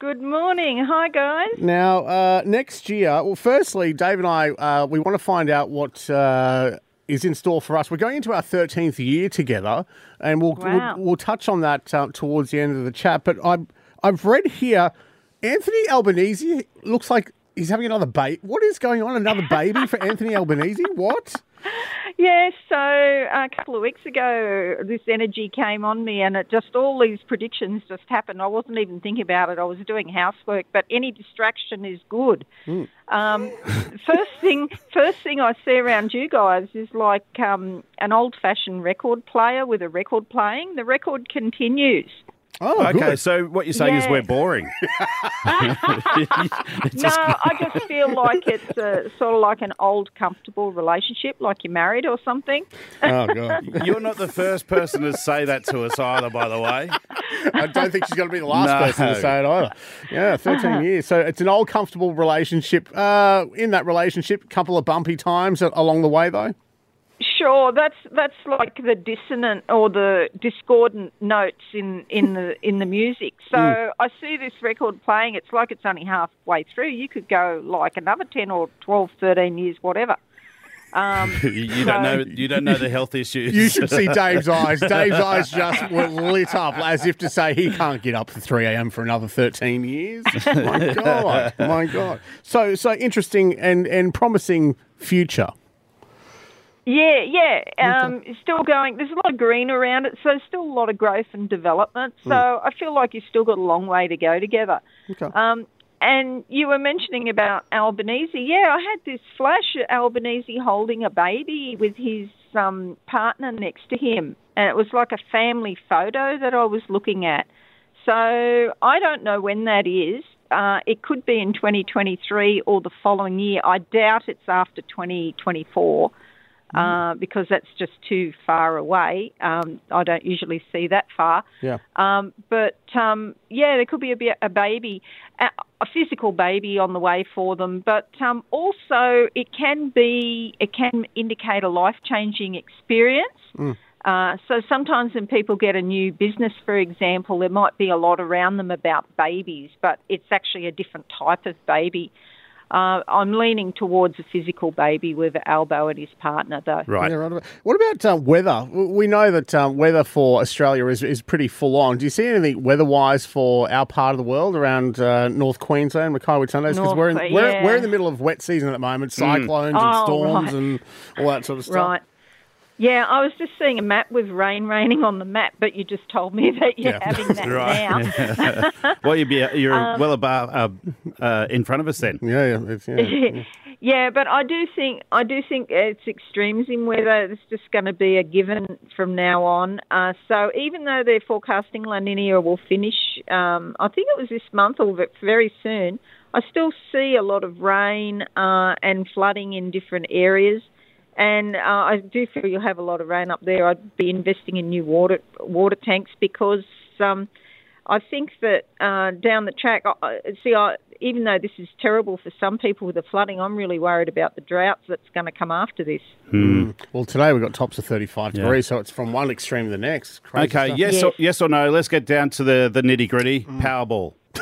Good morning. Hi, guys. Now, uh, next year, well, firstly, Dave and I, uh, we want to find out what uh, is in store for us. We're going into our 13th year together, and we'll, Wow. we'll, we'll touch on that uh, towards the end of the chat. But I've, I've read here Anthony Albanese looks like he's having another baby. What is going on? Another baby for Anthony Albanese? What? Yeah, so a couple of weeks ago, this energy came on me, and it just all these predictions just happened. I wasn't even thinking about it. I was doing housework, but any distraction is good. Um, first thing, first thing I see around you guys is like um, an old-fashioned record player with a record playing. The record continues. Oh, Okay, good. so what you're saying is we're boring. No, I just feel like it's a, sort of like an old, comfortable relationship, like you're married or something. Oh, God. You're not the first person to say that to us either, by the way. I don't think she's going to be the last No. person to say it either. Yeah, 13 years. So it's an old, comfortable relationship. Uh, in that relationship, a couple of bumpy times along the way, though. Sure, that's that's like the dissonant or the discordant notes in, in the in the music. So I see this record playing. It's like it's only halfway through. You could go like another ten or 12, 13 years, whatever. Um, You you don't know. You don't know the health issues. You should see Dave's eyes. Dave's eyes just were lit up as if to say he can't get up at 3 a.m. for another 13 years. My God. My God. So, so interesting and, and promising future. Yeah, yeah. Um, still going. There's a lot of green around it, so still a lot of growth and development. So I feel like you've still got a long way to go together. Okay. Um, and you were mentioning about Albanese. Yeah, I had this flash of Albanese holding a baby with his um, partner next to him. And it was like a family photo that I was looking at. So I don't know when that is. Uh, it could be in 2023 or the following year. I doubt it's after 2024 uh, because that's just too far away. Um, I don't usually see that far. Yeah. Um, but um, yeah, there could be a, a baby, a, a physical baby on the way for them. But um, also, it can be, it can indicate a life changing experience. Uh, so sometimes when people get a new business, for example, there might be a lot around them about babies, but it's actually a different type of baby. Uh, I'm leaning towards a physical baby with Albo and his partner, though. right. Yeah, right What about um, weather? We know that um, weather for Australia is, is pretty full on. Do you see anything weather wise for our part of the world around uh, North Queensland, Mackay Whitsundays? Because we're in, Que- we're, we're in the middle of wet season at the moment, cyclones and Oh, storms right. and all that sort of stuff. Right. Yeah, I was just seeing a map with rain raining on the map, but you just told me that you're Yeah. having that Right. now. well, you'd be you're Um, well above uh, uh, in front of us then. Yeah, yeah. It's, yeah. yeah, but I do think I do think it's extremes in weather. It's just going to be a given from now on. Uh, so even though they're forecasting La Nina will finish, um, I think it was this month or very soon. I still see a lot of rain uh, and flooding in different areas. And uh, I do feel you'll have a lot of rain up there. I'd be investing in new water water tanks because um, I think that uh, down the track, I- I see, I, even though this is terrible for some people with the flooding, I'm really worried about the droughts that's going to come after this. Well, today we've got tops of 35 degrees, so it's from one extreme to the next. Crazy Okay, stuff. yes, Yes. Or, yes or no? Let's get down to the, the nitty gritty. Mm. Powerball.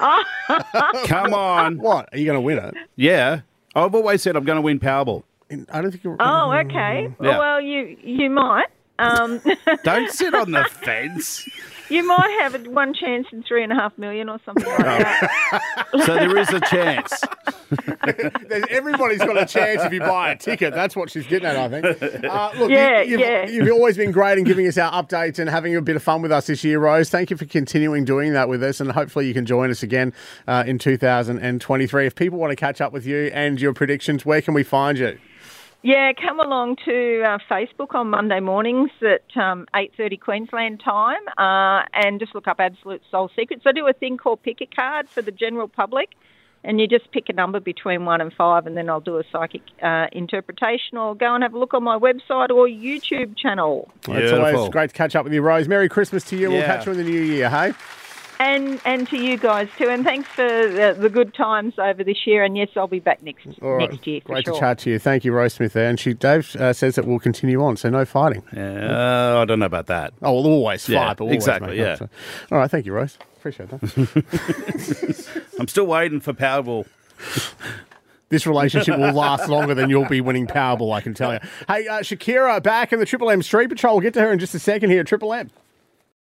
Come on. What? Are you going to win it? Yeah. I've always said I'm going to win Powerball. I don't think you're. Oh, okay. Yeah. Well, you you might. Um, Don't sit on the fence. you might have one chance in three and a half million or something like that. So there is a chance. Everybody's got a chance if you buy a ticket. That's what she's getting at, I think. Uh, look, Yeah, you, have yeah. you've always been great in giving us our updates and having a bit of fun with us this year, Rose. Thank you for continuing doing that with us, and hopefully you can join us again uh, in 2023. If people want to catch up with you and your predictions, where can we find you? Yeah, come along to uh, Facebook on Monday mornings at um, 8.30 Queensland time uh, and just look up Absolute Soul Secrets. I do a thing called Pick a Card for the general public and you just pick a number between 1 and 5 and then I'll do a psychic uh, interpretation or go and have a look on my website or YouTube channel. It's always great to catch up with you, Rose. Merry Christmas to you. We'll catch you in the new year, hey? And and to you guys too, and thanks for the, the good times over this year. And yes, I'll be back next All right. next year. For Great sure. to chat to you. Thank you, Rose Smith. There, and she Dave uh, says that we'll continue on, so no fighting. Yeah, uh, I don't know about that. Oh, we'll always fight, Yeah, but we'll always exactly, make up, yeah. so- All right, thank you, Rose. Appreciate that. I'm still waiting for Powerball. this relationship will last longer than you'll be winning Powerball, I can tell you. Hey, uh, Shakira back in the Triple M Street Patrol. We'll get to her in just a second here Triple M.